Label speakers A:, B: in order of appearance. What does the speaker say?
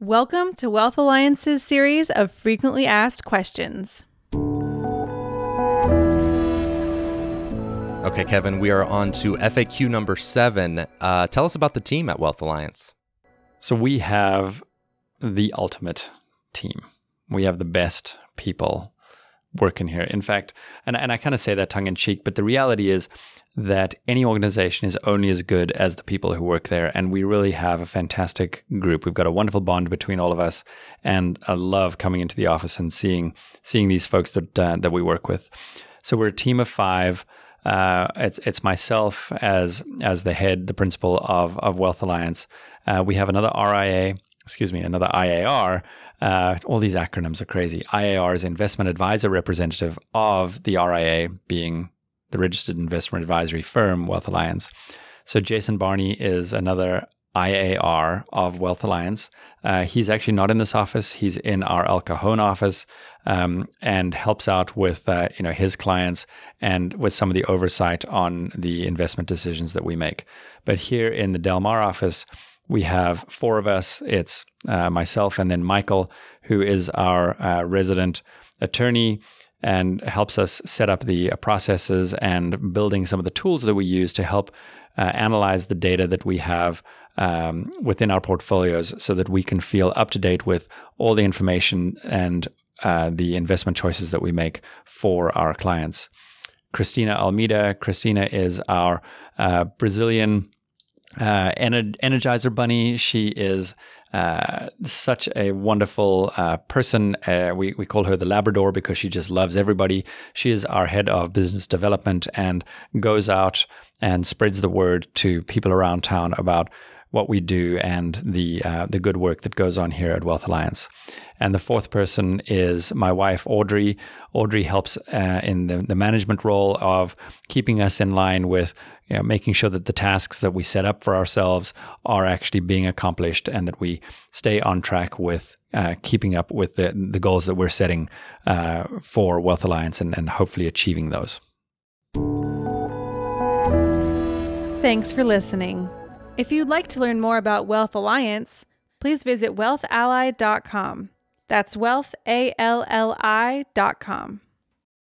A: Welcome to Wealth Alliance's series of frequently asked questions.
B: Okay, Kevin, we are on to FAQ number seven. Uh, tell us about the team at Wealth Alliance.
C: So we have the ultimate team. We have the best people working here. In fact, and, and I kind of say that tongue in cheek, but the reality is that any organization is only as good as the people who work there. And we really have a fantastic group. We've got a wonderful bond between all of us, and I love coming into the office and seeing seeing these folks that uh, that we work with. So we're a team of five. Uh, it's, it's myself as as the head, the principal of of Wealth Alliance. Uh, we have another RIA, excuse me, another IAR. Uh, all these acronyms are crazy. IAR is investment advisor representative of the RIA, being the registered investment advisory firm, Wealth Alliance. So Jason Barney is another IAR of Wealth Alliance. Uh, he's actually not in this office. He's in our El Cajon office um, and helps out with uh, you know his clients and with some of the oversight on the investment decisions that we make. But here in the Del Mar office, we have four of us. It's uh, myself and then Michael, who is our uh, resident attorney and helps us set up the uh, processes and building some of the tools that we use to help uh, analyze the data that we have um, within our portfolios so that we can feel up to date with all the information and uh, the investment choices that we make for our clients. Christina Almeida. Christina is our uh, Brazilian uh, Energizer Bunny. She is uh, such a wonderful uh, person. Uh, we, we call her the Labrador because she just loves everybody. She is our head of business development and goes out and spreads the word to people around town about what we do and the uh, the good work that goes on here at Wealth Alliance. And the fourth person is my wife Audrey. Audrey helps uh, in the, the management role of keeping us in line with you know, making sure that the tasks that we set up for ourselves are actually being accomplished and that we stay on track with uh, keeping up with the, the goals that we're setting uh, for Wealth Alliance and, and hopefully achieving those.
A: Thanks for listening. If you'd like to learn more about Wealth Alliance, please visit wealthally.com. That's wealthally.com.